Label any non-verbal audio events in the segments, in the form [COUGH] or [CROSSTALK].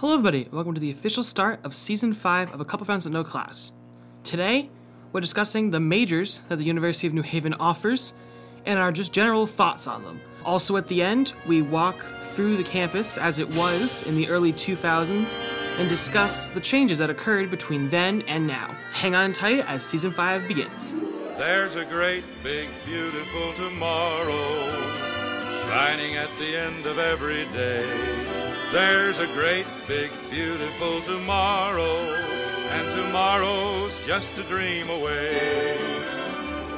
Hello, everybody. Welcome to the official start of season five of A Couple Friends That No Class. Today, we're discussing the majors that the University of New Haven offers and our just general thoughts on them. Also, at the end, we walk through the campus as it was in the early 2000s and discuss the changes that occurred between then and now. Hang on tight as season five begins. There's a great, big, beautiful tomorrow shining at the end of every day. There's a great, big, beautiful tomorrow, and tomorrow's just a dream away.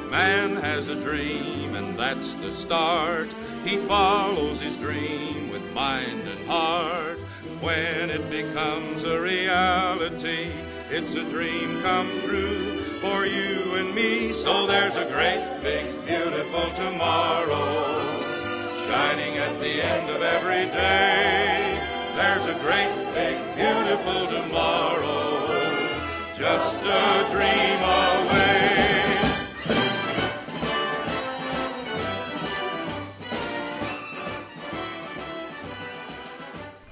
Man has a dream, and that's the start. He follows his dream with mind and heart. When it becomes a reality, it's a dream come true for you and me. So there's a great, big, beautiful tomorrow shining at the end of every day. There's a great, big, beautiful tomorrow, just a dream away.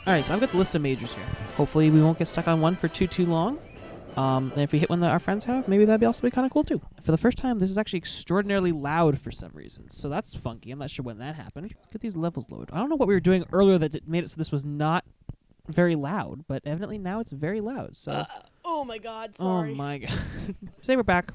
All right, so I've got the list of majors here. Hopefully, we won't get stuck on one for too too long. Um, and if we hit one that our friends have, maybe that'd be also be kind of cool too. For the first time, this is actually extraordinarily loud for some reason, so that's funky. I'm not sure when that happened. Let's get these levels loaded. I don't know what we were doing earlier that made it so this was not very loud, but evidently now it's very loud. So, Oh my god, oh my god! [LAUGHS] today we're back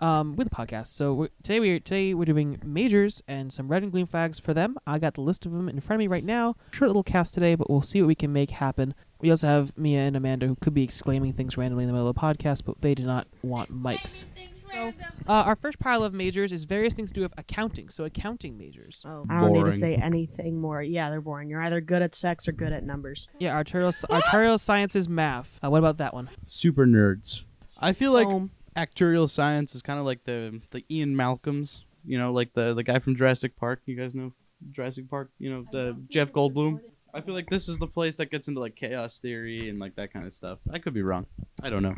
um, with the podcast. So we today we are, today we're doing majors and some red and green flags for them. I got the list of them in front of me right now. Short little cast today, but we'll see what we can make happen. We also have Mia and Amanda who could be exclaiming things randomly in the middle of the podcast, but they do not want mics. So, uh, our first pile of majors is various things to do with accounting. So accounting majors. Oh, I don't need Boring. to say anything more. Yeah, they're boring. You're either good at sex or good at numbers. Yeah, arterial arterial sciences math. Uh, what about that one? super nerds. I feel like Boom. actuarial science is kind of like the the Ian Malcolms, you know, like the the guy from Jurassic Park. You guys know Jurassic Park, you know, the Jeff Goldblum. I feel like this is the place that gets into like chaos theory and like that kind of stuff. I could be wrong. I don't know.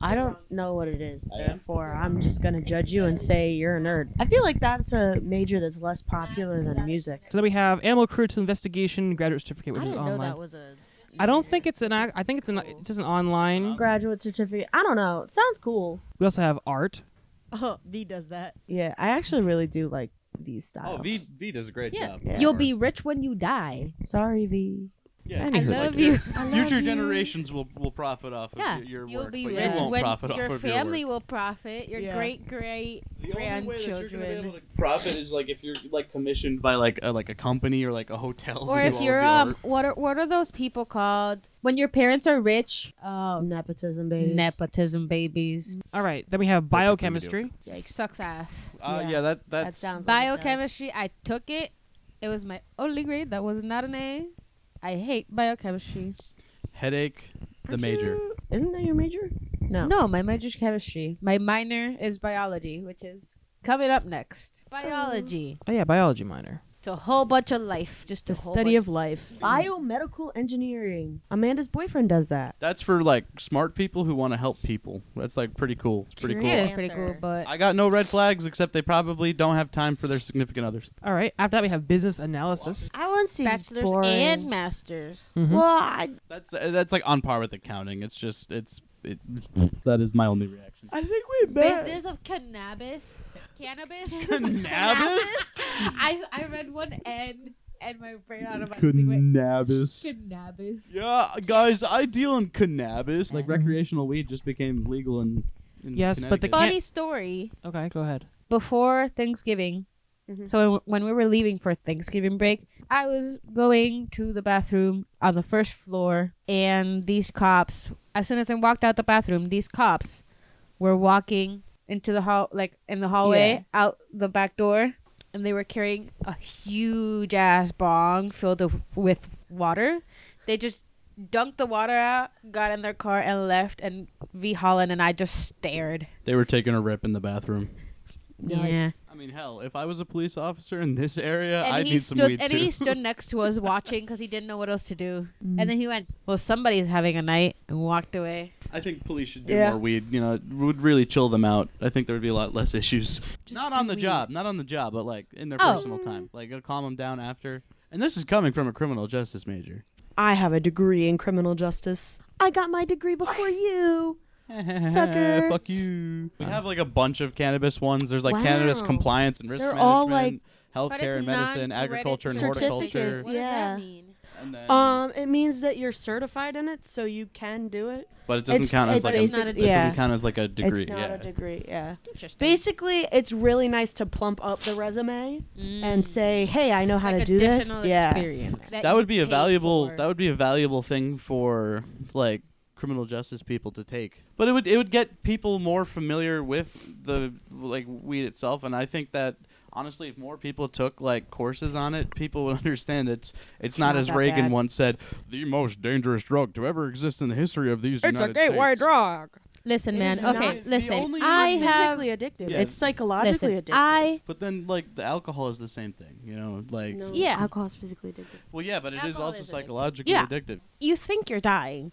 I don't know what it is. Oh, therefore, I'm just gonna judge you and say you're a nerd. I feel like that's a major that's less popular than music. So then we have animal cruelty investigation graduate certificate, which I is didn't know online. that was a. I don't think it's an. ac- I think it's an. It's just an online. graduate certificate. I don't know. It sounds cool. We also have art. [LAUGHS] Oh, V does that. Yeah, I actually really do like these styles. Oh, V V does a great Yeah. job. Yeah. You'll be rich when you die. Sorry, V. Yeah, I I love like, you. [LAUGHS] I love Future you. generations will will profit off of Yeah, your, your you'll work, be but rich you won't when profit your off of family your will profit. Your Yeah. great great The only way that you're gonna be able to profit is like if you're like commissioned by like a, like a company or like a hotel. Or if you're um, what are what are those people called when your parents are rich? Oh, Nepotism, babies. nepotism babies. All right. Then we have That's what we do. biochemistry. Yikes. Sucks ass. Uh, Yeah. yeah, that That that's sounds like. Biochemistry. I took it. It was my only grade. That was not an A. I hate biochemistry. headache. The Aren't major. you- Isn't that your major? No. No, my major is chemistry. My minor is biology, which is coming up next. Biology. Oh yeah, biology minor. It's a whole bunch of life. Just The a whole study bunch- of life. Biomedical engineering. Amanda's boyfriend does that. That's for like smart people who want to help people. That's like pretty cool. It's pretty Curious. cool. Yeah, it's pretty Answer. cool, but I got no red flags except they probably don't have time for their significant others. All right. After that, we have business analysis. I want to see bachelor's boring. and masters. Mhm. Well, I, That's uh, that's like on par with accounting. It's just it's it. That is my only reaction. I think we met. Business of cannabis. [LAUGHS] Cannabis? Cannabis? I I read one N and my brain automatically went Cannabis. cannabis. Yeah, guys, I deal in cannabis. Like recreational weed just became legal in. in Yes, but the Connecticut. Funny story. Okay, go ahead. Before Thanksgiving, Mhm. so when, when we were leaving for Thanksgiving break, I was going to the bathroom on the first floor, and these cops, as soon as I walked out the bathroom, these cops were walking into the hall, like in the hallway, Yeah. out the back door, and they were carrying a huge ass bong filled of, with water. They just dunked the water out, got in their car, and left. And V Holland and I just stared. They were taking a rip in the bathroom. Yeah. I mean, hell, if I was a police officer in this area, and I'd he need some stood weed and too. he stood [LAUGHS] next to us watching because he didn't know what else to do. Mm. And then he went, "Well, somebody's having a night," and walked away. I think police should do Yeah. more weed. You know, it would really chill them out. I think there would be a lot less issues. Just not on the weed. job, not on the job, but like in their Oh. personal time. Like it'll calm them down after. And this is coming from a criminal justice major. I have a degree in criminal justice. I got my degree before you. Sucker. [LAUGHS] Fuck you. We have like a bunch of cannabis ones. There's like cannabis compliance and risk They're management, all, like- But healthcare it's and medicine, non-credit agriculture and certificates. horticulture. What Yeah. does that mean? And then, Um, it means that you're certified in it, so you can do it. but it doesn't it's- count as it's like basic- a, it yeah. doesn't count as like a degree. It's not yeah. a degree, yeah. Interesting. Basically, it's really nice to plump up the resume and Mm. say, "Hey, I know how like to do this." additional Yeah. experience that would be a valuable for. that would be a valuable thing for like criminal justice people to take but it would it would get people more familiar with the like weed itself and i think that honestly if more people took like courses on it people would [LAUGHS] understand it's it's not, not as reagan bad. once said the most dangerous drug to ever exist in the history of these drugs. It's a United gateway States. drug. Listen, It man. Okay, not- the listen. only- I It's have physically addictive. Yeah. It's psychologically listen. addictive. I but then like the alcohol is the same thing you know like no, Yeah. alcohol is physically addictive. well yeah but it is Alcohol also is addictive. psychologically Yeah. addictive you think you're dying.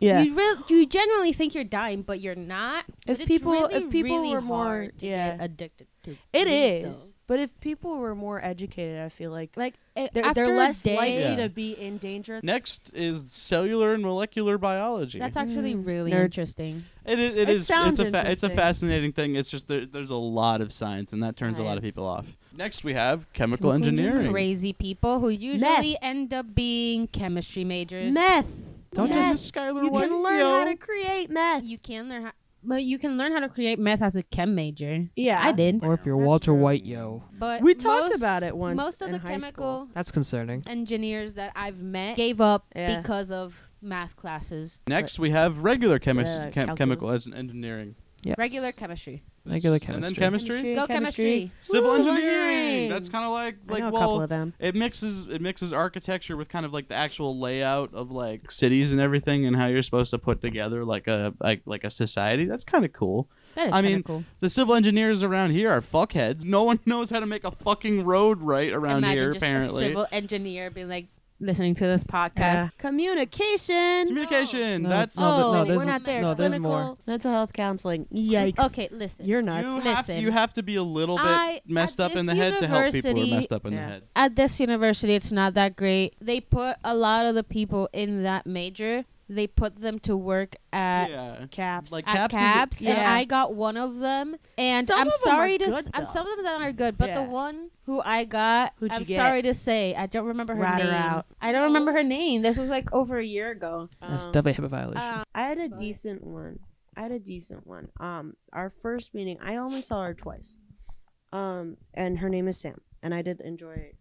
Yeah. You real you genuinely think you're dying, but you're not. If But it's people- really, if people really were more- to yeah. get addicted to. It weed, is, but if people were more educated, I feel like. Like it, they're, they're less day, likely Yeah. to be in danger. next is cellular and molecular biology That's actually Mm, really nerd. interesting. It, it, It it is. sounds It's a fa- it's a fascinating thing. It's just there, there's a lot of science, and that turns a lot of people off. Next, we have chemical Chemical engineering. Crazy people who usually end up being chemistry majors. Meth. Don't Meth. just- Skylar You White, can learn yo. how to create meth. You can learn how, but you can learn how to create meth as a chem major. Yeah, I did, Or if you're Walter. White, yo. but We talked most- about it once. Most of the chemical school. That's concerning. engineers that I've met gave up Yeah. because of math classes. Next, we have regular chemis- Yeah, chem- calculus. chemical en- engineering. Yes. Regular chemistry. Regular And then chemistry. chemistry, Go chemistry. civil Woo, engineering. engineering. That's kind of like I like know a couple well, of them. it mixes it mixes architecture with kind of like the actual layout of like cities and everything, and how you're supposed to put together like a like like a society. That's kind of cool. That is I kinda mean, cool. The civil engineers around here are fuckheads. No one knows how to make a fucking road right around Imagine here. just Apparently, a civil engineer being like listening to this podcast. Yeah. Communication. communication. No, that's no, oh, no, we're not there. no, there's Clinical more. mental health counseling. Yikes. Okay, listen. You're nuts. you have, Listen. you have to be a little bit I- messed up in the head to help people who are messed up in the head. At this university, it's not that great. They put a lot of the people in that major. They put them to work at yeah. Caps. Like- at Caps cabs, is a- and I got one of them. And Some I'm of them are sorry to, good, s- I'm some of them that are good, but Yeah. the one who I got, Who'd I'm you get? sorry to say, I don't remember her Rat her name. out. I don't remember her name. This was like over a year ago. That's Um, definitely a HIPAA violation. Uh, I had a But- decent one. I had a decent one. Um, our first meeting, I only saw her twice. Um, and her name is Sam, and I did enjoy.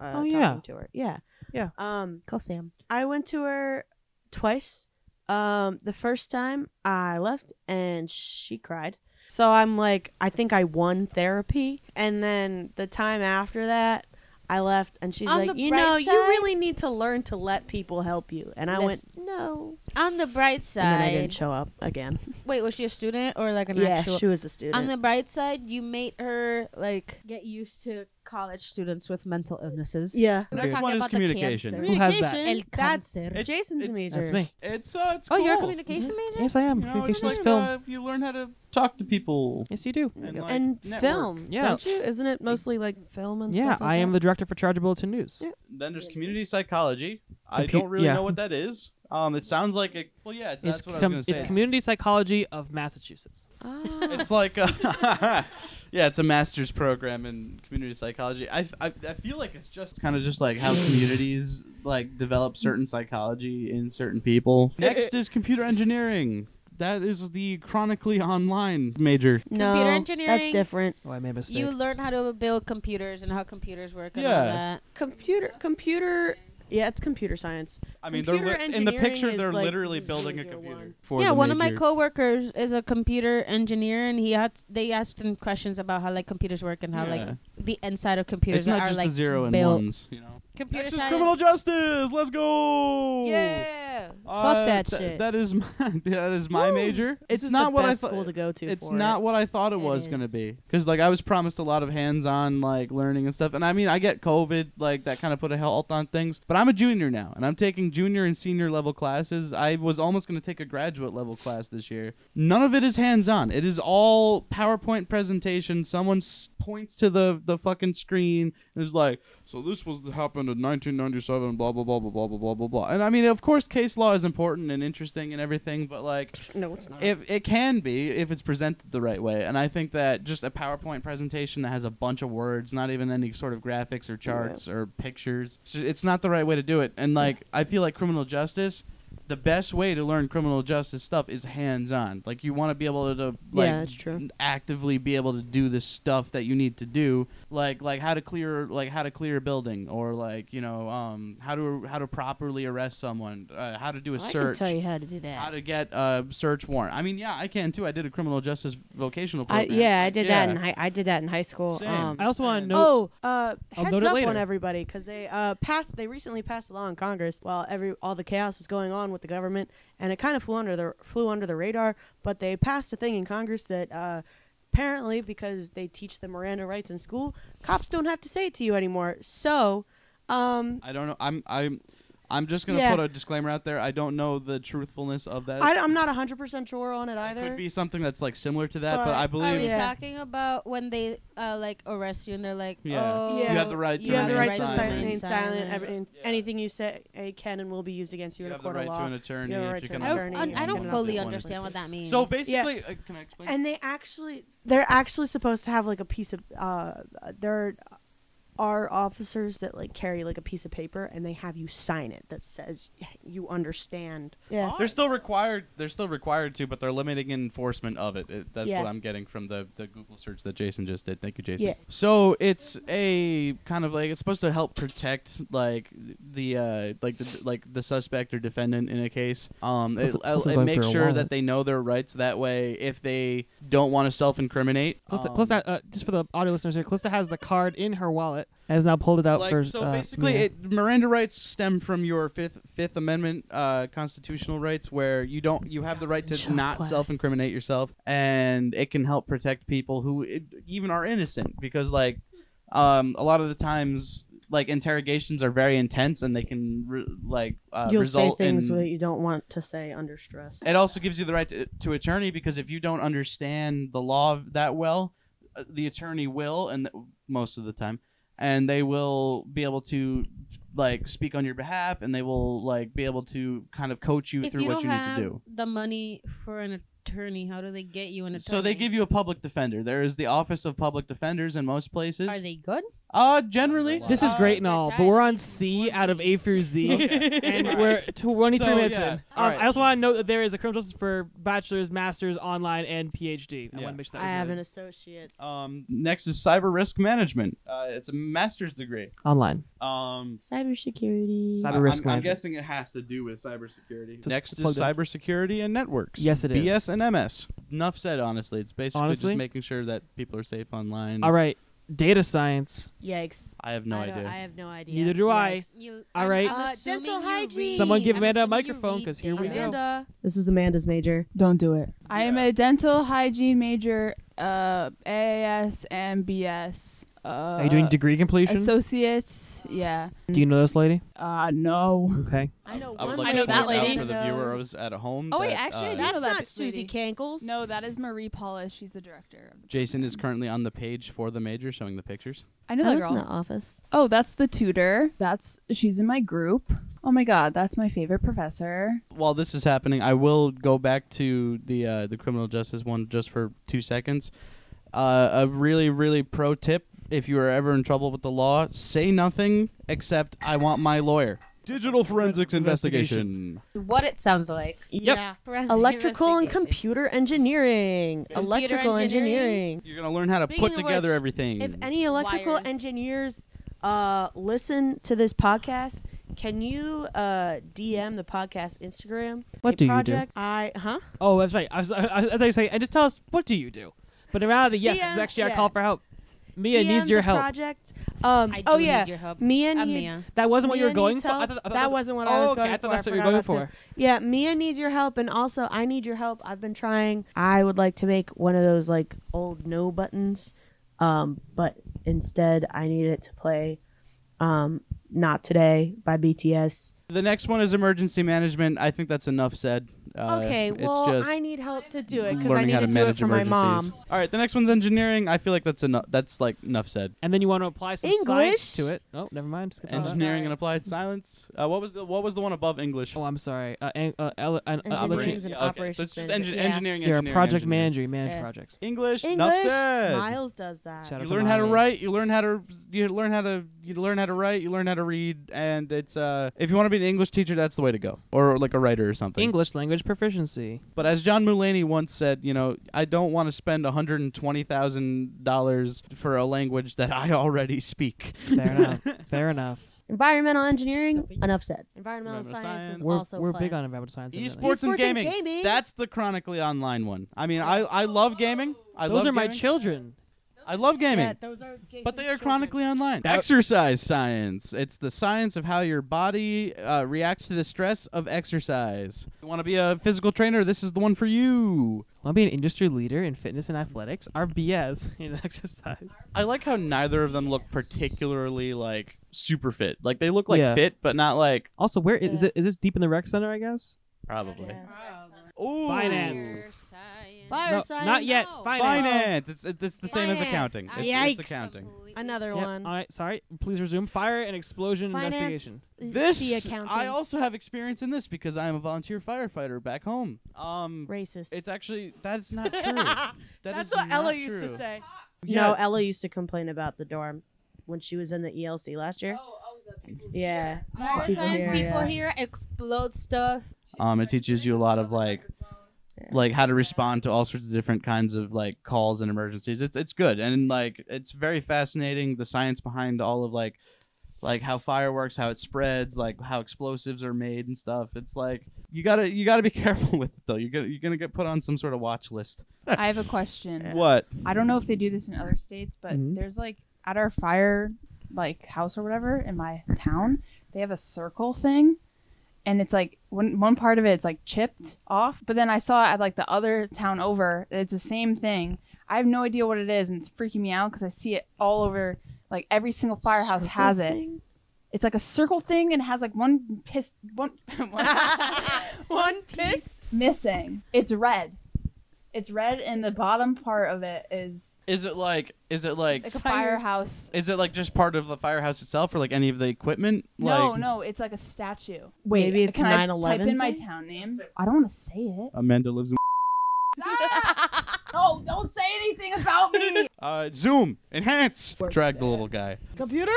Uh, Oh, talking yeah. to her. Yeah. Yeah. Um, go Sam. I went to her twice. Um, the first time I left and she cried. So I'm like, I think I won therapy. And then the time after that, I left and she's On like, the you bright know, you side- really need to learn to let people help you. And I went, no. On the bright side And then I didn't show up again. [LAUGHS] wait, was she a student or like an yeah, actual? she was a student. On the bright side, you made her like get used to college students with mental illnesses. yeah. We were Next talking one is about the communication. cancer. Who has that? Communication, El That's cáncer. It's- Jason's it's- major. That's me. It's uh, it's Oh, cool. you're a communication major. Yes, I am. You know, Communications just film. uh, you learn how to talk to people. yes, you do. And, like, and network. film, Yeah. don't you? Isn't it mostly like film and Yeah, stuff? like I am that? the director for Charger Bulletin News. Yeah. Then there's community psychology. I Compu- don't really yeah. know what that is. Um, it sounds like a well, yeah, that's It's what com- I was gonna say. it's community psychology of Massachusetts. Ah. It's like a [LAUGHS] [LAUGHS] yeah, it's a master's program in community psychology. I, I, I feel like it's just kind of just like how communities like develop certain psychology in certain people. [LAUGHS] Next is computer engineering. That is the chronically online major. no, Computer engineering. That's different. Oh, I made a mistake. You learn how to build computers and how computers work and Yeah. all that. Computer, computer. Yeah, it's computer science. I mean, they're li- in the picture. They're like, literally building a computer. one. For yeah, the one of my coworkers is a computer engineer, and he had they asked him questions about how like computers work and how Yeah. like the inside of computers It's not are just like the zero and ones, you know. Computer Next is science. criminal justice. Let's go. Yeah. Uh, Fuck that th- shit. That is [LAUGHS] my that is my Woo. major. This It's is not the what best I school thought. to go to. It's for not It. what I thought it, It was gonna is. be. Because like I was promised a lot of hands-on like learning and stuff. And I mean I get COVID like that kind of put a halt on things. But I'm a junior now, and I'm taking junior and senior level classes. I was almost gonna take a graduate level class this year. None of it is hands-on. It is all PowerPoint presentation. Someone s- points to the the fucking screen and It's like, so this was happened in 1997, blah blah blah blah blah blah blah blah blah. And I mean, of course, case law is important and interesting and everything, but like, No, it's not. if it can be if it's presented the right way. And I think that just a PowerPoint presentation that has a bunch of words, not even any sort of graphics or charts or pictures, it's- not the right way to do it. And like, I feel like criminal justice. The best way to learn criminal justice stuff is hands-on. Like you want to be able to like Yeah, actively be able to do the stuff that you need to do, like like how to clear like how to clear a building or like you know um how to how to properly arrest someone, uh, how to do a I can search tell you how to do that. how to get a search warrant. I mean, yeah, I can too. I did a criminal justice vocational I, program. yeah, I did that in high. I did that in high school. Same. Um, I also want to know. Oh, uh, heads up later. on everybody because they uh, passed. They recently passed a law in Congress while every all the chaos was going on with the government, and it kind of flew under the flew under the radar. But they passed a thing in Congress that uh, apparently, because they teach the Miranda rights in school, cops don't have to say it to you anymore. So, um, I don't know. I'm I'm I'm just gonna Yeah. put a disclaimer out there. I don't know the truthfulness of that. I, am not hundred percent sure on it it either. could be something that's like similar to that, but, But- I Are believe we Yeah. talking about when they uh, like arrest you and they're like, Yeah. oh, Yeah. You have the right to you have the remain right to silent. remain silent. silent. Yeah. Anything you say can and will be used against you, you in a have the court right of to law. an attorney You have a if right you to can an I attorney don't, if I you don't fully understand what that means. So basically, uh, can I explain? and they actually they're actually supposed to have like a piece of uh there are officers that like carry like a piece of paper and they have you sign it that says you understand yeah They're still required. They're still required to, but they're limiting enforcement of it. It- that's Yeah. what I'm getting from the, the Google search that Jason just did. Thank you, Jason. Yeah. So it's a kind of like it's supposed to help protect like the uh like the like the suspect or defendant in a case. Um, Plus- it, it makes sure that they know their rights. That way, if they don't want to self-incriminate, Calista, um, Calista, uh, just for the audio listeners here, Calista has the card in her wallet and has now pulled it out like, for. so uh, basically, Mia. it, Miranda rights stem from your fifth Fifth Amendment uh, constitutional rights, where you don't you have the right to Shop not class. self-incriminate yourself, and it can help protect people who it, even are innocent, because like um, a lot of the times. Like interrogations are very intense, and they can re- like uh, you'll say things in that you don't want to say under stress it also gives you the right to, to attorney because if you don't understand the law that well, uh, the attorney will, and th- most of the time, and they will be able to like speak on your behalf, and they will like be able to kind of coach you if through you what you need to do. the money for an attorney, how do they get you an attorney? So they give you a public defender. There is the Office of Public Defenders in most places. Are they good? Uh, generally. This is uh, great and all, but we're on C out of A through Z, [LAUGHS] and we're 23 So, minutes yeah. in. Um, right. I also want to note that there is a criminal justice for bachelor's, master's, online, and PhD. I Yeah. want to make sure that i was have an noted. associate's Um, next is cyber risk management. Uh, it's a master's degree. online. Um, cybersecurity Cyber I- risk I'm, I'm management. guessing it has to do with cybersecurity. Just Next plug is it. cybersecurity and networks. Yes, it is. BS and MS. Enough said. Honestly, it's basically Honestly? just making sure that people are safe online. All right, data science. yikes I have no I, idea. I have no idea Neither do I. Yikes. You, All I'm- right. Uh, dental hygiene. Someone give Amanda a microphone, because here we data. go. amanda this is amanda's major Don't do it. I am a dental hygiene major, uh, AAS and BS. Uh, Are you doing degree completion? associates? Yeah. Do you know this lady? Uh, no. Okay. i know I would one like I to know point that out lady. for the viewers at home. Oh, wait, that, actually, I uh, do know that's that not susie lady. cankles No, that is Marie Paulus. She's the director. Of the Jason is currently on the page for the major, showing the pictures. I know I that was girl. in the office Oh, that's the tutor. That's she's in my group. Oh my god, that's my favorite professor. While this is happening, I will go back to the uh, the criminal justice one just for two seconds. Uh, a really, really pro tip: if you are ever in trouble with the law, say nothing except "I want my lawyer." Digital forensics investigation. What it sounds like. yeah Forensic electrical and investigation. computer engineering Computer electrical engineering? engineering You're gonna learn how to Speaking put of together which, everything. if any electrical Wires. engineers uh listen to this podcast can you uh dm the podcast instagram What a do you do? project i huh Oh, that's right. I was. I, I, I thought you were saying, and just tell us what do you do. But in reality, yes, this is DM actually our yeah. call for help. Mia DM needs your the help. project um I oh yeah need your help. mia I'm needs Mia. That wasn't what you Mia were going needs for. I help. thought, I thought that was- wasn't what oh, I was okay. going I thought for. that's what you were forgot going about for. that. Yeah, Mia needs your help, and also I need your help. I've been trying. I would like to make one of those like old no buttons, um, but instead I need it to play, um, "Not Today" by BTS. The next one is emergency management. I think that's enough said. Uh, okay, it's well, just I need help to do it because I need how to, to do it manage for my mom. All right, the next one's engineering. I feel like that's enough. That's like enough said. And then you want to apply some English? science to it. Oh, never mind. Skip. Engineering and applied science. Uh, what was the what was the one above English? Oh, I'm sorry. Uh, en- uh, ele- uh, I'll let you- Engineering and Yeah, okay, operations So it's just engi- Yeah. engineering. You're a project engineering. manager. You manage Yeah. projects. English. Enough English. said. Miles does that. Shout You learn how to write. You learn how to you learn how to you learn how to write. You learn how to read, and it's uh if you want to be an English teacher, that's the way to go, or like a writer or something. English language proficiency. But as John Mulaney once said, you know, I don't want to spend one hundred and twenty thousand dollars for a language that I already speak. Fair enough. [LAUGHS] Fair enough. Environmental engineering, Enough said. Environmental, Environmental science, science. is We're, also we're big on environmental science. evidently. Esports and Esports and gaming. gaming. That's the chronically online one. I mean, I I love gaming. I Those love are my children. I love gaming. Yeah, those are Jason's But they are children. chronically online. That- exercise science. It's the science of how your body uh, reacts to the stress of exercise. You want to be a physical trainer? This is the one for you. Want to be an industry leader in fitness and athletics? Our BS [LAUGHS] in exercise. I like how neither of them look particularly like super fit. Like they look like Yeah. fit, but not like Also, where is Yeah. it? Is this deep in the rec center? I guess. probably. Yes. Ooh. Finance. Fire No, science. not yet. No. Finance. Finance. It's it's the same as accounting. It's, Yikes. it's accounting. Another Yep. one. All right. Sorry. Please resume. Fire and explosion Finance. investigation. This See accounting. I also have experience in this because I am a volunteer firefighter back home. Um, Racist. it's actually that's not [LAUGHS] true. That That's is what Ella not used to say. Yeah. No, Ella used to complain about the dorm when she was in the ELC last year. Oh, oh the people yeah. Fire People here, people yeah. here explode stuff. Um, it teaches you a lot of like, like how to respond to all sorts of different kinds of like calls and emergencies. It's it's good and like it's very fascinating the science behind all of like, like how fire works, how it spreads, like how explosives are made and stuff. It's like you gotta you gotta be [LAUGHS] careful with it though. You're gonna you're gonna get put on some sort of watch list. [LAUGHS] I have a question. What? I don't know if they do this in other states, but Mhm. there's like at our fire like house or whatever in my town, they have a circle thing. And it's like one one part of it is like chipped off, but then I saw it at like the other town over, it's the same thing. I have no idea what it is, and it's freaking me out because I see it all over. Like every single firehouse Circle has it. thing? It's like a circle thing and has like one piss one [LAUGHS] One [LAUGHS] piss. missing. It's red. It's red, and the bottom part of it is Is it like is it like like a firehouse. is it like just part of the firehouse itself or like any of the equipment? No, like, no, it's like a statue. Maybe it's can I 9/11 type in my town name? I don't want to say it. Amanda lives in. [LAUGHS] no, don't say anything about me. [LAUGHS] Uh, zoom, enhance, drag the little guy. Computer.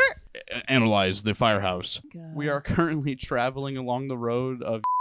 analyze the firehouse. We are currently traveling along the road of Make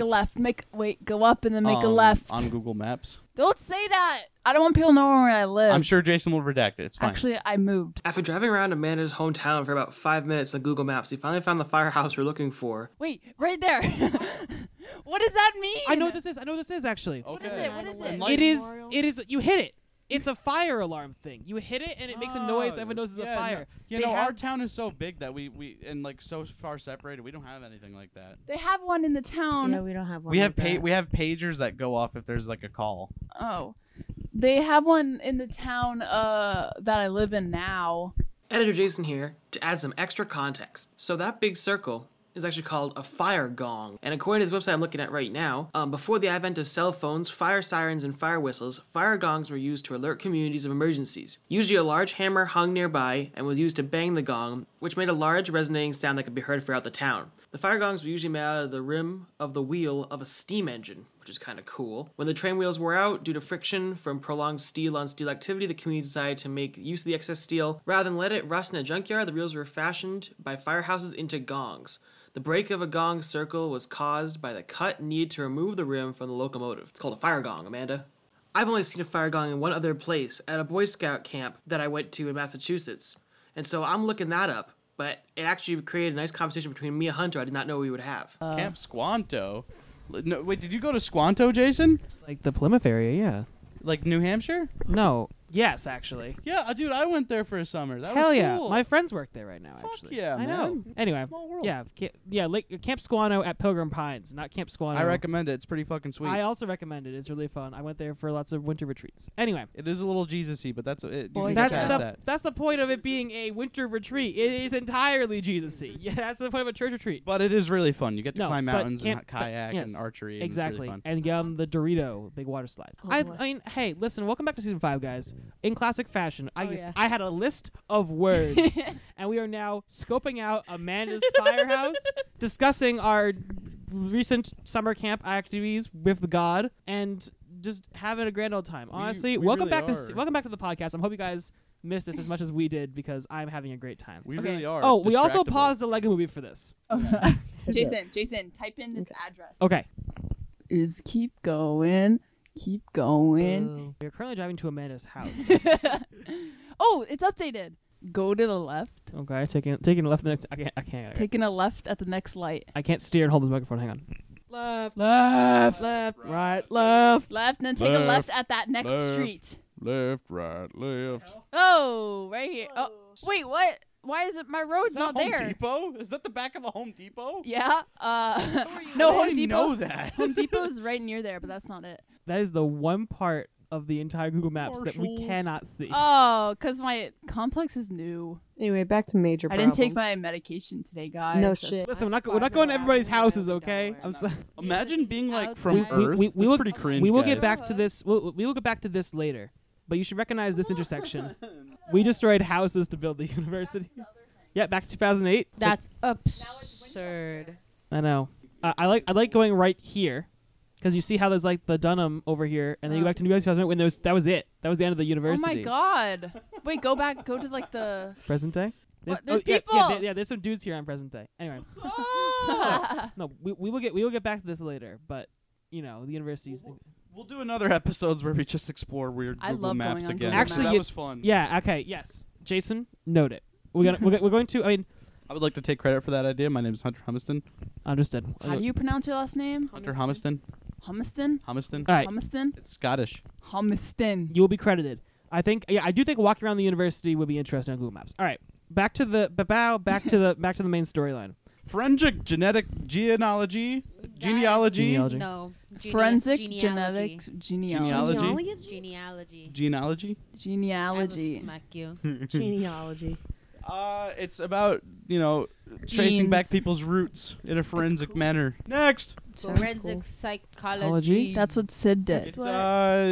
a left. Make wait. Go up and then make a um, left. on Google Maps. Don't say that. I don't want people knowing where I live. I'm sure Jason will redact it. It's fine. Actually, I moved. After driving around Amanda's hometown for about five minutes on Google Maps, he finally found the firehouse we're looking for. Wait, right there. [LAUGHS] what does that mean? I know what this is. I know what this is actually. okay. What is it? What is it? It is. It is. You hit it. It's a fire alarm thing. You hit it and it makes a noise. Oh, Everyone knows it's yeah, a no- fire. you They know, our town is so big that we we and like so far separated. We don't have anything like that. They have one in the town. No, we don't have one. we have like pa- we have pagers that go off if there's like a call. Oh, they have one in the town uh that I live in now. Editor Jason here to add some extra context. So that big circle is actually called a fire gong. And according to this website I'm looking at right now, um, before the advent of cell phones, fire sirens, and fire whistles, fire gongs were used to alert communities of emergencies. Usually a large hammer hung nearby and was used to bang the gong, which made a large resonating sound that could be heard throughout the town. The fire gongs were usually made out of the rim of the wheel of a steam engine, which is kind of cool. When the train wheels wore out due to friction from prolonged steel on steel activity, the community decided to make use of the excess steel. Rather than let it rust in a junkyard, the wheels were fashioned by firehouses into gongs. The break of a gong circle was caused by the cut need to remove the rim from the locomotive. It's called a fire gong, Amanda. I've only seen a fire gong in one other place, at a Boy Scout camp that I went to in Massachusetts. And so I'm looking that up, but it actually created a nice conversation between me and Hunter I did not know we would have. Camp Squanto. No, wait, did you go to Squanto, Jason? like the Plymouth area. Yeah. Like New Hampshire? No, Yes, actually. Yeah, uh, dude, I went there for a summer. That Hell was yeah. cool. My friends work there right now. Fuck Actually, yeah, I know. man. Anyway, Small world. yeah, ca- yeah, Lake, Camp Squanto at Pilgrim Pines, not Camp Squanto. I recommend it. It's pretty fucking sweet. I also recommend it. It's really fun. I went there for lots of winter retreats. Anyway, it is a little Jesus-y, but that's it. You Boy, can get that's past the that. that's the point of it being a winter retreat. It is entirely Jesus-y. [LAUGHS] Yeah, that's the point of a church retreat. But it is really fun. You get to No, climb but mountains and camp- ha- but- kayak yes, and archery. And Exactly, It's really fun. and um, the Dorito big water slide. Oh, I. I mean, hey, listen, welcome back to season five, guys. In classic fashion, I Oh, guess yeah. I had a list of words, [LAUGHS] and we are now scoping out Amanda's firehouse, [LAUGHS] discussing our recent summer camp activities with God, and just having a grand old time. Honestly, we welcome really back to welcome back to the podcast. I hope you guys missed this as much as we did because I'm having a great time. We Okay. really are. Oh, we also paused the Lego movie for this. Oh. [LAUGHS] Jason, Jason, type in this address. Okay. Is keep going, keep going. We are currently driving to Amanda's house. [LAUGHS] oh, it's updated. Go to the left. okay, taking taking a left next. I can't. I can't. Taking a left at the next light. I can't steer and hold this microphone. Hang on. Left, left, left, right, left. Left, and then take a left Left, at that next left. street. Left, right, left. Oh, right here. Oh, wait, what? Why is it my road's Is that not Home there? Depot? Is that the back of a Home Depot? Yeah. Uh, [LAUGHS] no, Home didn't Depot. know that. Home Depot's [LAUGHS] right near there, but that's not it. That is the one part of the entire Google Maps that we Marshalls. cannot see. Oh, because my complex is new. Anyway, back to major. I didn't take my medication today, guys. No That's- shit. Listen, we're not, I'm we're not going to everybody's houses, okay? I'm there. sorry. [LAUGHS] Imagine being like from Outside. We, Earth. we, we That's will pretty cringe. we will guys. get back to this. We'll, we will get back to this later. But you should recognize this intersection. [LAUGHS] We destroyed houses to build the [LAUGHS] university. Yeah, back to 2008. So- That's absurd. I know. I, I like I like going right here, because you see how there's like the Dunham over here, and then you go back to New York 2008 when there was, that was it. That was the end of the university. Oh my god. Wait, go back. Go to like the. Present day. What? oh, There's yeah, Yeah, people! yeah, there's some dudes here on present day. Anyway, [LAUGHS] no, we, we will get we will get back to this later. But you know, the universities. We'll do another episodes where we just explore weird I Google love Maps going on again. Google Actually, that you- was fun. Yeah. Okay. Yes. Jason, note it. We're gonna we're, go- we're going to. I mean, I would like to take credit for that idea. My name is Hunter Humiston. understood. How do you pronounce your last name? Hunter Humiston. Humiston? Humiston. All right. Humiston? It's Scottish. Humiston. You will be credited. I think. Yeah, I do think walking around the university would be interesting on Google Maps. All right. Back to the bow. Back to the back to the main storyline. Forensic genetic genealogy. Genealogy. Genealogy. No. Gene- Forensic genealogy. genetics genealogy. Genealogy. Genealogy. Genealogy. I will Genealogy. smack you. [LAUGHS] Genealogy. Uh, it's about you know tracing back people's roots in a forensic manner. Next, Forensic psychology. Psychology? That's what Sid did. it's what- uh,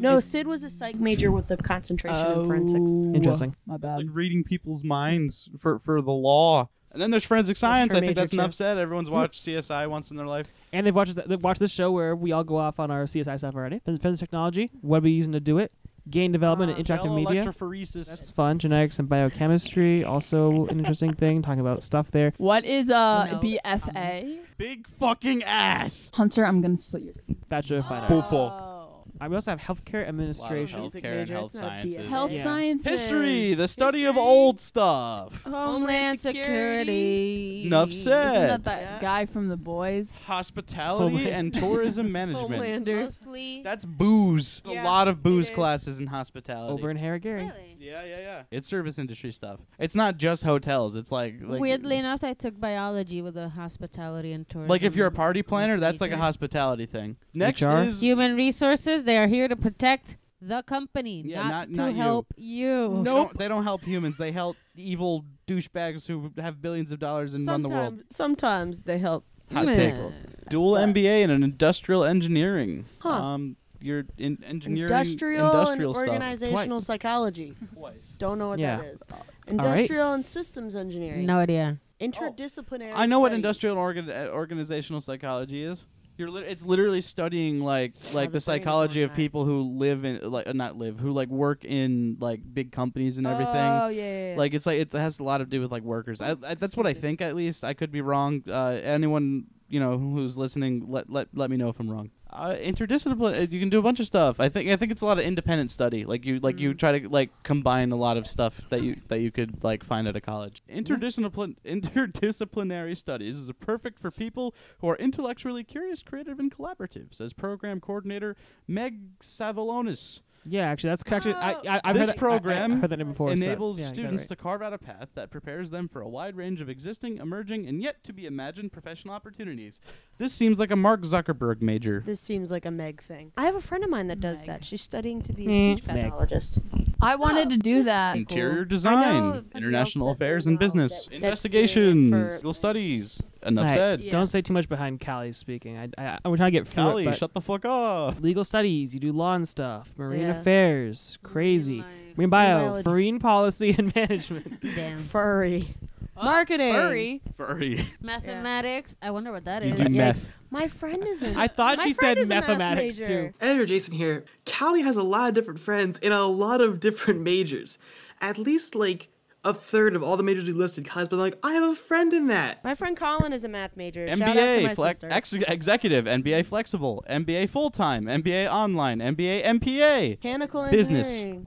No, it's Sid was a psych major with the concentration in forensics. Oh, Interesting. My like bad. reading people's minds for for the law. And then there's forensic science. I think major, that's enough too. said. Everyone's watched CSI once in their life. And they've watched th- they've watched this show where we all go off on our CSI stuff already. Forensic technology. What are we using to do it? Game development and interactive media. Electrophoresis. That's fun. Genetics and biochemistry, also an interesting thing. Talking about stuff there. What is uh No. BFA? big fucking ass. Hunter, I'm gonna slit your. Bachelor of Fine Arts. Bullful. I we also have healthcare administration. health. Music Healthcare and health it's sciences. BS. Health Yeah. sciences. History, the study of old stuff. Homeland Security. Enough said. Isn't said. that that Yeah. guy from The Boys? Hospitality Homeland- and tourism [LAUGHS] management. Homelander. Mostly. That's booze. Yeah, a lot of booze classes in hospitality. Over in Harrogary. Really? Yeah, yeah, yeah. It's service industry stuff. It's not just hotels. It's like, like Weirdly enough, I took biology with a hospitality and tourism. Like if you're a party planner, that's like a hospitality thing. Next HR? is Human resources, they are here to protect the company, Yeah, not, not- to not help you. They don't, they don't help humans. They help evil douchebags who have billions of dollars and run the world. Sometimes, sometimes they help. Hot Meh. take. Dual MBA in an industrial engineering. Huh. Um, you're in engineering Industrial, industrial and stuff. organizational Twice. psychology. Twice. Don't know what Yeah. that is. Industrial and systems engineering. No idea. Interdisciplinary. I know what industrial and organ- uh, organizational psychology is. You're lit it's literally studying like like the the psychology of people who live in like uh, not live who like work in like big companies and everything. Oh yeah, yeah, yeah. Like it's like it has a lot to do with like workers. I, I, that's what I think at least. I could be wrong. Uh, anyone you know who's listening, let let let me know if I'm wrong. Uh, interdisciplinary, you can do a bunch of stuff. I think I think it's a lot of independent study. Like you like you try to like combine a lot of stuff that you that you could like find at a college. Interdiscipline [LAUGHS] interdisciplinary studies is perfect for people who are intellectually curious, creative, and collaborative. Says program coordinator Meg Savilonis. Yeah, actually, that's actually I, I, I've This heard that, program I, I heard that name before. so- enables yeah, you got it students right. to carve out a path that prepares them for a wide range of existing, emerging, and yet to be imagined professional opportunities. This seems like a Mark Zuckerberg major. This seems like a Meg thing. I have a friend of mine that does Meg. that. She's studying to be a Mm. speech pathologist. I wanted to do that. Interior I know design, international affairs and business, that- that's investigations, doing legal studies. Enough Alright, said. Yeah. Don't say too much behind Callie speaking. I, I, I'm trying to get through it. shut the fuck up. legal studies. You do law and stuff. Marine Yeah. affairs. Crazy. Marine Marine bio. biology. Marine policy and [LAUGHS] management. Damn. Furry. Oh, Marketing. Furry. Furry. Mathematics. I wonder what that is. You do Yikes. meth. My friend is in. I thought my she friend said is a math mathematics major. too. Editor Jason here. Callie has a lot of different friends in a lot of different majors. At least like a third of all the majors we listed, Callie's been like, I have a friend in that. My friend Colin is a math major. Shout out to MBA, my flex, sister. ex- executive, MBA flexible, MBA full time, MBA online, MBA MPA. Mechanical business. engineering.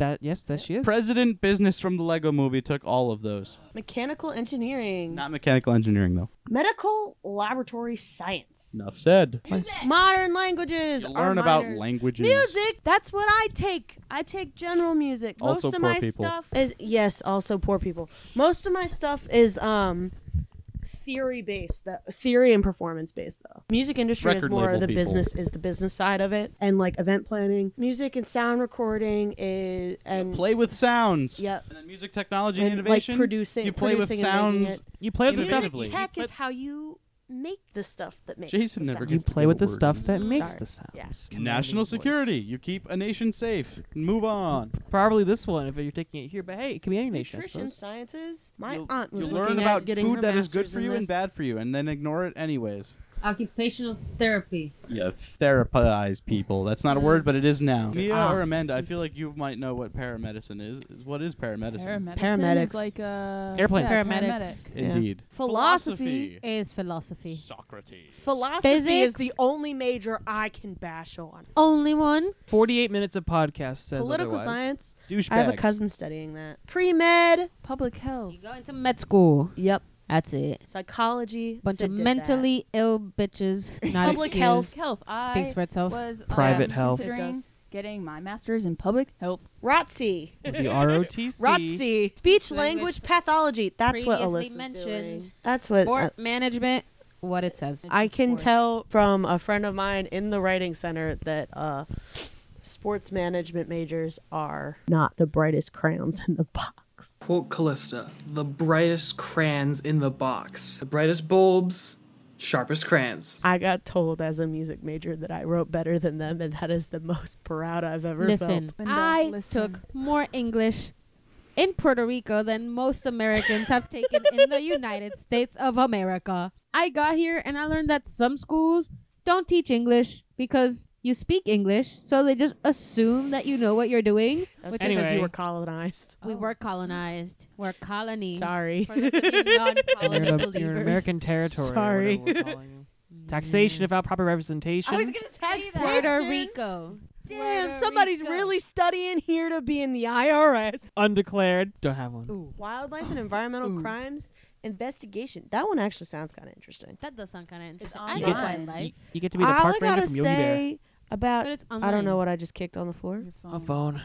That yes, that she is. President business from the Lego movie took all of those. Mechanical engineering. Not mechanical engineering though. Medical laboratory science. Enough said. Modern languages. You are learn about minors. languages. Music. That's what I take. I take general music. Most Also of poor my people. stuff is yes, also poor people. Most of my stuff is um theory based, the theory and performance based though. Music industry is more label the people. business is the business side of it and like event planning. Music and sound recording is and Play with sounds. Yep. And then music technology and and like producing you play with producing and sounds. You play with the stuff. Innovatively. Music You tech is how you make the stuff that makes Jason the never sound. You gets to play get with a the word stuff in. that makes Sorry. the sounds. Yes. National voice. security. You keep a nation safe. Move on. Probably this one if you're taking it here, but hey, it can be any nation. I Nutrition suppose. sciences. My you'll, aunt was you'll looking learn at about getting food her that is good master's for in you and this. bad for you, and then ignore it anyways. Occupational therapy. Yeah, therapize people. That's not a word, but it is now. Mia Ah, or Amanda, I feel like you might know what paramedicine is. Is- What is paramedicine? Paramedicine Paramedics. is like a Airplanes. Yeah, Paramedics. paramedic. Yeah. Indeed. Philosophy. Is philosophy. Socrates. Philosophy is Physics. the only major I can bash on. Only one. 48 minutes of podcast says Political otherwise. science. Douchebags. I have a cousin studying that. Pre med. Public health. You go into med school. Yep. That's it. Psychology. Bunch of did mentally ill bitches. [LAUGHS] Not Public excused. health. Health. I Speaks for itself. was Private um, health. It considering does. getting my master's in public health. ROTC. The ROTC. ROTC. Speech Language language pathology. That's what previously Alyssa's mentioned. doing. That's what. Sport uh, management. What it says. I can Sports. tell from a friend of mine in the writing center that uh, sports management majors are not the brightest crayons in the box. Quote Callista, the brightest crayons in the box. The brightest bulbs, sharpest crayons. I got told as a music major that I wrote better than them, and that is the most proud I've ever Listen, felt. Linda, I listen. took more English in Puerto Rico than most Americans have taken in the United States of America. I got here and I learned that some schools don't teach English because you speak English, so they just assume that you know what you're doing. That's Which because Anyway. you were colonized. We were colonized. We're colony. Sorry. For [LAUGHS] the to be non-colony You're in, a, you're in American territory. Sorry. we're calling you. [LAUGHS] Taxation mm. without proper representation. I was gonna tax Puerto Rico. Damn, Puerto somebody's Rico. really studying here to be in the IRS. Undeclared. Don't have one. Wildlife and [SIGHS] environmental crimes investigation. That one actually sounds kind of interesting. That does sound kind of interesting. on I You get, wildlife. you, you get to be the All park I ranger gotta from Yogi Bear. Say about But it's I don't know what I just kicked on the floor. Your A phone.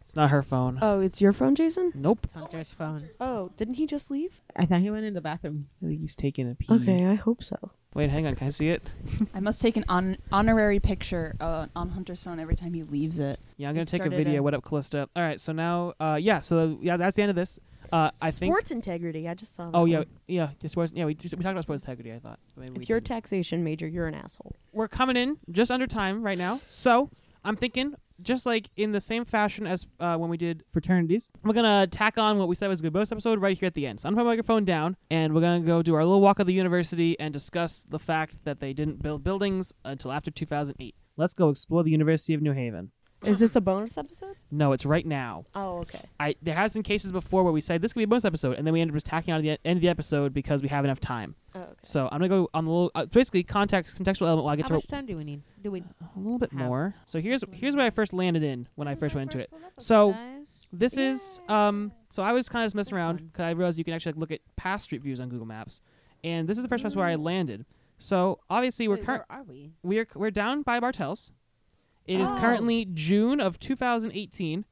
It's not her phone. Oh, it's your phone, Jason? nope. It's Hunter's phone. Oh, didn't he just leave? I thought he went in the bathroom. I think he's taking a pee. Okay, I hope so. Wait, hang on. Can I see it? [LAUGHS] I must take an on- honorary picture uh, on Hunter's phone every time he leaves it. Yeah, I'm gonna It take a started video. a- What up, Callista? All right. So now, uh, yeah. So yeah, that's the end of this. Uh, I think. sports integrity. I just saw. That Oh yeah, one. yeah. Just sports, yeah, we just, we talked about sports integrity. I thought. So maybe we If you're a didn't. taxation major, you're an asshole. we're coming in just under time right now. So I'm thinking, just like in the same fashion as uh, when we did fraternities, we're gonna tack on what we said was a good bonus episode right here at the end. So I'm gonna put my microphone down, and we're gonna go do our little walk of the university and discuss the fact that they didn't build buildings until after 2008. Let's go explore the University of New Haven. Is this a bonus episode? No, it's right now. Oh, okay. I there has been cases before where we say this could be a bonus episode, and then we end up just tacking on at the e- end of the episode because we have enough time. Oh, okay. So I'm gonna go on the little, uh, basically context contextual element while I get How to much time do we need? Do we? a little bit have? more. So here's here's where I first landed in when I This is first my went into it. So, guys. This is um. So I was kind of just messing around because I realized you can actually like, look at past street views on Google Maps, and this is the first place where I landed. So obviously we're Wait, cur- where are we? we're we're down by Bartels, It is Oh. currently June of 2018,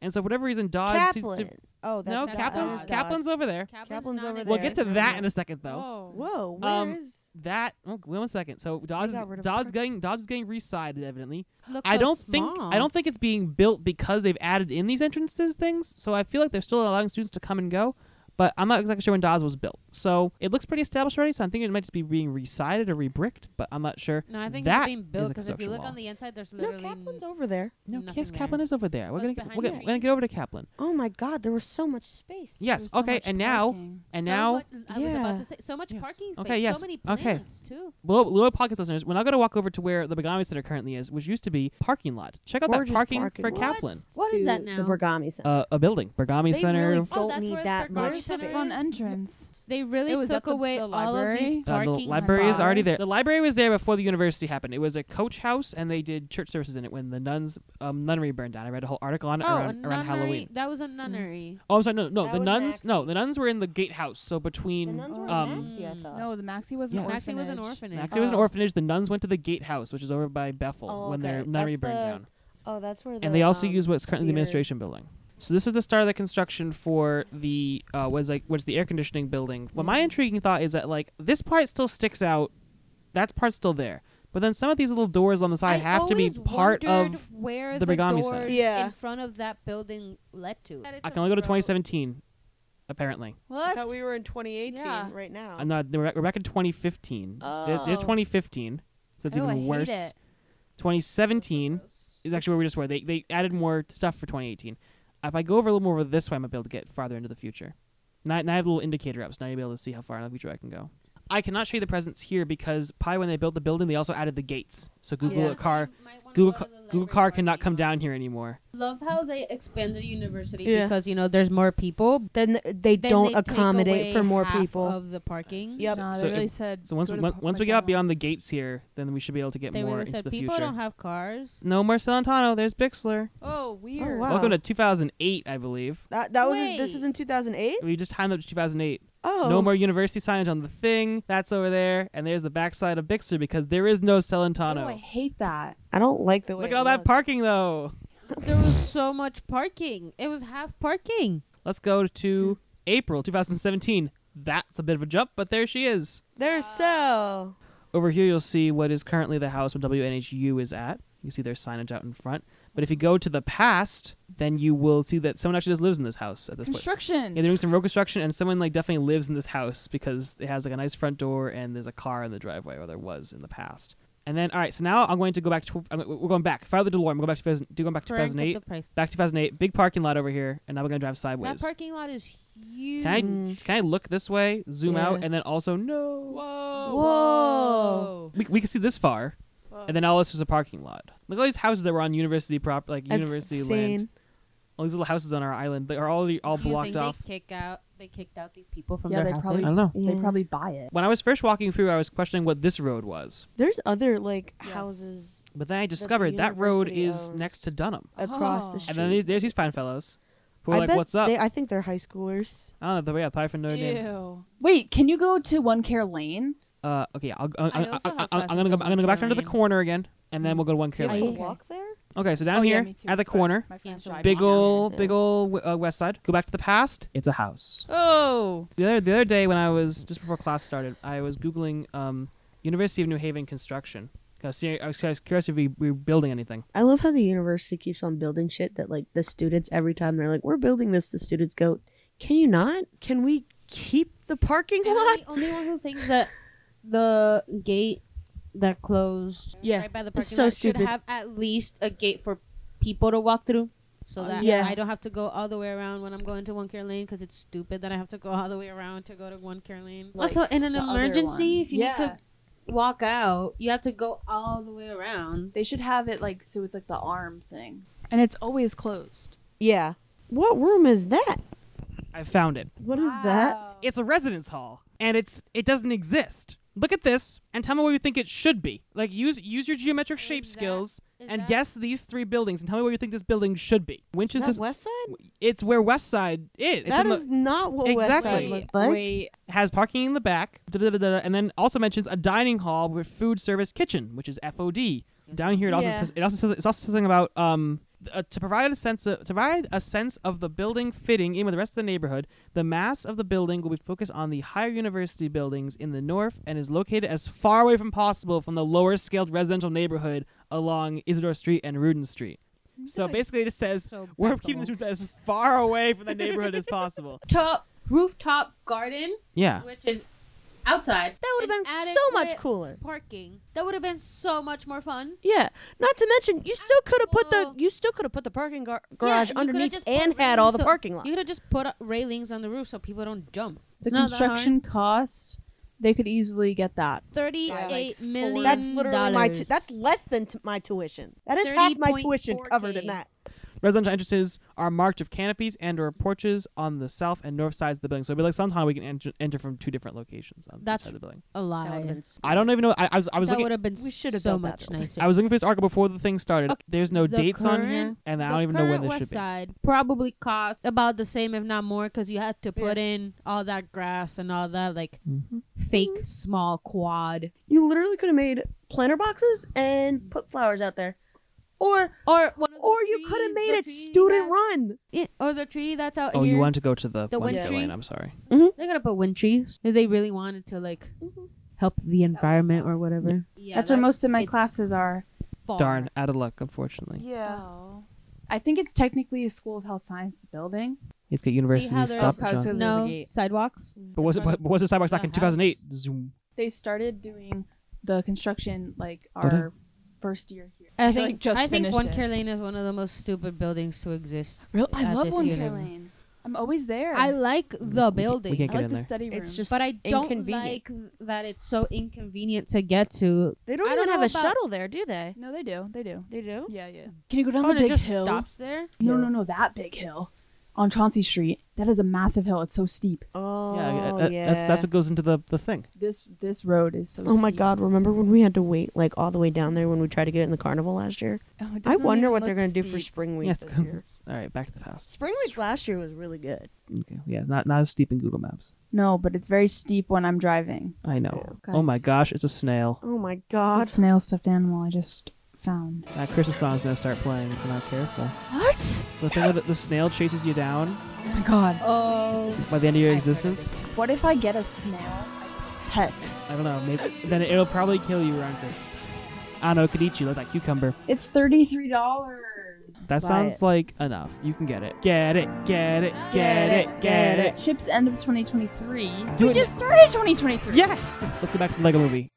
and so for whatever reason, Dodge seems Kaplan. to. Oh, that's No, that's Kaplan's Dodge. Kaplan's over there. Kaplan's not over in We'll there. get to that in a second, though. Whoa, where Um, is- That oh, wait one second. So Dodge, got rid of Dodge Park- getting Dodge is getting resided evidently. Looks I so don't think I don't think it's being built because they've added in these entrances things. So I feel like they're still allowing students to come and go. But I'm not exactly sure when Dodge was built. So it looks pretty established already. So I'm thinking it might just be being resided or rebricked. But I'm not sure. No, I think That it's being built because if you look wall. on the inside, there's literally no, literally Kaplan's over there. No, Nothing yes, there. Kaplan is over there. We're What's gonna behind we're gonna, we're gonna get over to Kaplan. Oh my God, there was so much space. Yes. There's so okay. And now parking. so and now much, I was about to say so much Yes. parking space. Okay, yes. So many Okay. plants too. Little, little podcast listeners, when I go to walk over to where the Bergami Center currently is, which used to be parking lot, check out Gorgeous that parking, parking for lot. Kaplan. What is to that now? The Bergami Center. Uh, a building, Bergami They Center. really Oh, don't that's need where that the much Where's the space. front entrance? They really It was took at the- away the all of these library? Uh, the parking library is already spots. there. The library was there before the university happened. It was a coach house, and they did church services in it when the nuns um, nunnery burned down. I read a whole article on it Oh, a around, around nunnery. Halloween. That was a nunnery. Oh, I'm sorry. No, no, That the was nuns. Maxcy. No, the nuns were in the gatehouse. So the between nuns were um, in Maxcy, I thought. No, the Maxcy was an Yes. Maxcy was an orphanage. orphanage. Maxcy was an Oh. orphanage. The nuns went to the gatehouse, which is over by Bethel Oh, when their okay. nunnery That's burned the- down. Oh, that's where. The, and they also um, use what's currently the theater- administration building. So this is the start of the construction for the uh, was like what's the air conditioning building. Well, my intriguing thought is that like this part still sticks out, that part's still there, but then some of these little doors on the side I have to be part of. where the the, Bergami doors Yeah. in front of that building led to. I can only go to 2017, apparently. I What? thought we were in 2018 Yeah. right now. I'm not. We're back- we're back in 2015. There- There's Oh. 2015, so it's Oh, I even hate worse. it. 2017 is actually where we just were. They they added more stuff for 2018. If I go over a little more over this way, I might be able to get farther into the future. Now, now I have a little indicator up, so now you'll be able to see how far in the future I can go. I cannot show you the presents here because probably when they built the building, they also added the gates. So Google Yeah. a car, Google Google car cannot come down here anymore. Love how they expanded the university Yeah. because you know there's more people. then they Then don't they take accommodate away for more half people. of the parking. Yep. No, they So really if- said. So once we, once Pu- we get out uh, beyond the gates here, then we should be able to get They more really into said the people future. don't have cars. no more Celentano. There's Bixler. Oh, weird. Oh, wow. Welcome to 2008, I believe. that that was in- this is in 2008. We just timed up to 2008. Oh, No more university signage on the thing. That's over there. And there's the backside of Bixler because there is no Celentano. Oh, I hate that. I don't like the way. Look it at all that parking, though. There was so much parking. It was half parking. Let's go to April 2017. That's a bit of a jump, but there she is. There's uh, so. Over here, you'll see what is currently the house where WNHU is at. You see their signage out in front. But if you go to the past, then you will see that someone actually just lives in this house at this point. Construction. Yeah, they're doing some road construction, and someone like definitely lives in this house because it has like a nice front door and there's a car in the driveway, or there was in the past. And then, all right, so now I'm going to go back to I'm, we're going back farther DeLorean. We're going back to do going back to Frank, get 2008. the price. Back to 2008. Big parking lot over here, and now we're gonna drive sideways. That parking lot is huge. Can I can I look this way, zoom out, and then also no? Whoa. Whoa. We, we can see this far, and then all this is a parking lot. Look at all these houses that were on university prop like That's university insane. land. All these little houses on our island, they are already all Do you blocked think off. They kick out. They kicked out these people from Yeah, their they houses. probably- I don't know. They probably buy it. When I was first walking through, I was questioning what this road was. There's other like Yes. houses But then I discovered that road is owns. next to Dunham. across Oh. the street. [GASPS] And then these, there's these fine fellows who are I like, bet what's up? They, I think they're high schoolers. I don't know, but yeah, probably from Notre Dame. Wait, can you go to One Care Lane? Uh, okay, I'll, I'll, I I'll, also I'll, have I'm gonna go. I'm gonna go back down to the corner again, and then we'll go to one Do care lane. to walk there? Okay, so down oh, here yeah, me at the corner, My friend's so driving big on it. ol' big ol' uh, west side. Go back to the past. It's a house. Oh. The other the other day when I was just before class started, I was googling um, University of New Haven construction. I was, I was curious if we we were building anything. I love how the university keeps on building shit that like the students every time they're like, "We're building this," the students go, "Can you not? Can we keep the parking Am lot?" I the only one who thinks that the gate that closed Yeah, right by the it's parking so lot stupid. should have at least a gate for people to walk through, so Uh, that yeah. I don't have to go all the way around when I'm going to One Care Lane because it's stupid that I have to go all the way around to go to One Care Lane. Like also, in an emergency, if you Yeah. need to walk out, you have to go all the way around. They should have it like so it's like the arm thing. And it's always closed. Yeah. What room is that? I found it. What is that? It's a residence hall, and it's it doesn't exist. Look at this and tell me what you think it should be. Like use use your geometric Is shape that- skills and that- guess these three buildings and tell me what you think this building should be. Which is Is this? West Side? It's where West Side is. It's That in the- not what Exactly. West Side Wait, looked like. wait. has parking in the back, and then also mentions a dining hall with food service kitchen, which is FOD. Down here, it also Yeah. says it also says it's also something about um uh, to provide a sense of to provide a sense of the building fitting in with the rest of the neighborhood. The mass of the building will be focused on the higher university buildings in the north and is located as far away from possible from the lower scaled residential neighborhood along Isidore Street and Rudin Street. So basically, it just says So we're keeping the students as far away from the neighborhood as possible. [LAUGHS] top rooftop garden, Yeah. which is outside. That would have been so much cooler. Parking. That would have been so much more fun. Yeah. Not to mention, you still could have put the you still could have put the parking gar- Yeah, garage you underneath just and had all the so- parking lot. You could have just put railings on the roof so people don't jump. The It's not that hard. construction cost, they could easily get that. Thirty-eight Like million. That's literally my. Tu- that's less than t- my tuition. That is half my tuition covered in that. Residential entrances are marked with canopies and or porches on the south and north sides of the building. So it'd be like sometime we can enter, enter from two different locations on That's the side of the building. a That lie. would've I don't even know. I, I was I was that looking. would have been We should have so built that much building. nicer. I was looking for this article before the thing started. Okay, There's no the dates on here, current- and I don't even know when this west should be. side probably cost about the same, if not more, because you had to put Yeah. in all that grass and all that like Mhm. fake small quad. You literally could have made planter boxes and put flowers out there, or Or one of or you could have made it student run. Yeah, or the tree that's out Oh, here. you wanted to go to the, The one wind tree lane. I'm sorry. They gotta put wind trees if they really wanted to like Mhm. help the environment or whatever. Yeah, That's where most of my it's classes are. far. Darn, out of luck, unfortunately. Yeah. Oh. I think it's technically a School of Health science building. It's got university how stuff. there's- John. There's a No gate. sidewalks. But was it? But was it sidewalks back in The 2008? Zoom. They started doing the construction like Okay. our first year here. I think like, just I think One it. Care Lane is one of the most stupid buildings to exist. Real, I love One unit. Care Lane. I'm always there. I like the building, we can't I like in the there. study room. It's just but I don't like that it's so inconvenient to get to. They don't I even don't have a shuttle there, do they? no, they do. They do. They do. Yeah, yeah. Can you go down Oh, the and it big just hill? stops there. No, Yeah. no, no, that big hill on Chauncey Street. That is a massive hill. It's so steep. Oh yeah, that- yeah. that's that's what goes into the the thing. This this road is so. Oh my steep. god! Remember when we had to wait like all the way down there when we tried to get in the carnival last year? Oh, I wonder what they're gonna do for spring week Yes. this [LAUGHS] year. all right, back to the past. Spring week last year was really good. Okay. Yeah, not not as steep in Google Maps. No, but it's very steep when I'm driving. I know. Yeah. Oh my gosh, it's a snail. Oh my It's god! a snail stuffed animal I just found. That Christmas song is gonna start playing if you're not careful. What? The thing that the snail chases you down Oh my god. Oh, by the end of your I've existence. What if I get a snail pet? I don't know. Maybe then it'll probably kill you around Christmas. I don't know. It could eat you like that cucumber. It's thirty three dollars. That Buy sounds it. like enough. You can get it. Get it. Get it. Get it. Get it. Ships end of 2023. Do we it. just started 2023. Yes. Let's go back to the Lego Movie.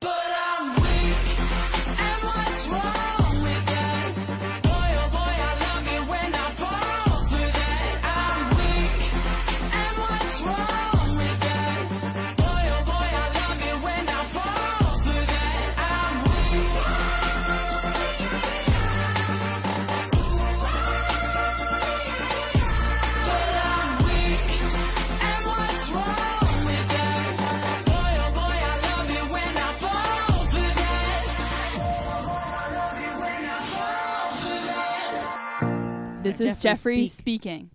This is Jeffrey, Jeffrey speak. speaking.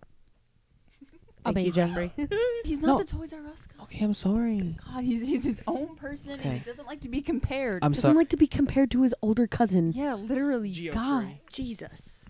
Thank you, Jeffrey. [LAUGHS] He's not No. the Toys R Us guy. Okay, I'm sorry. God, he's, he's his own person and he doesn't like to be compared. I'm Doesn't like to be compared to his older cousin. yeah, literally. Geo God. Jesus.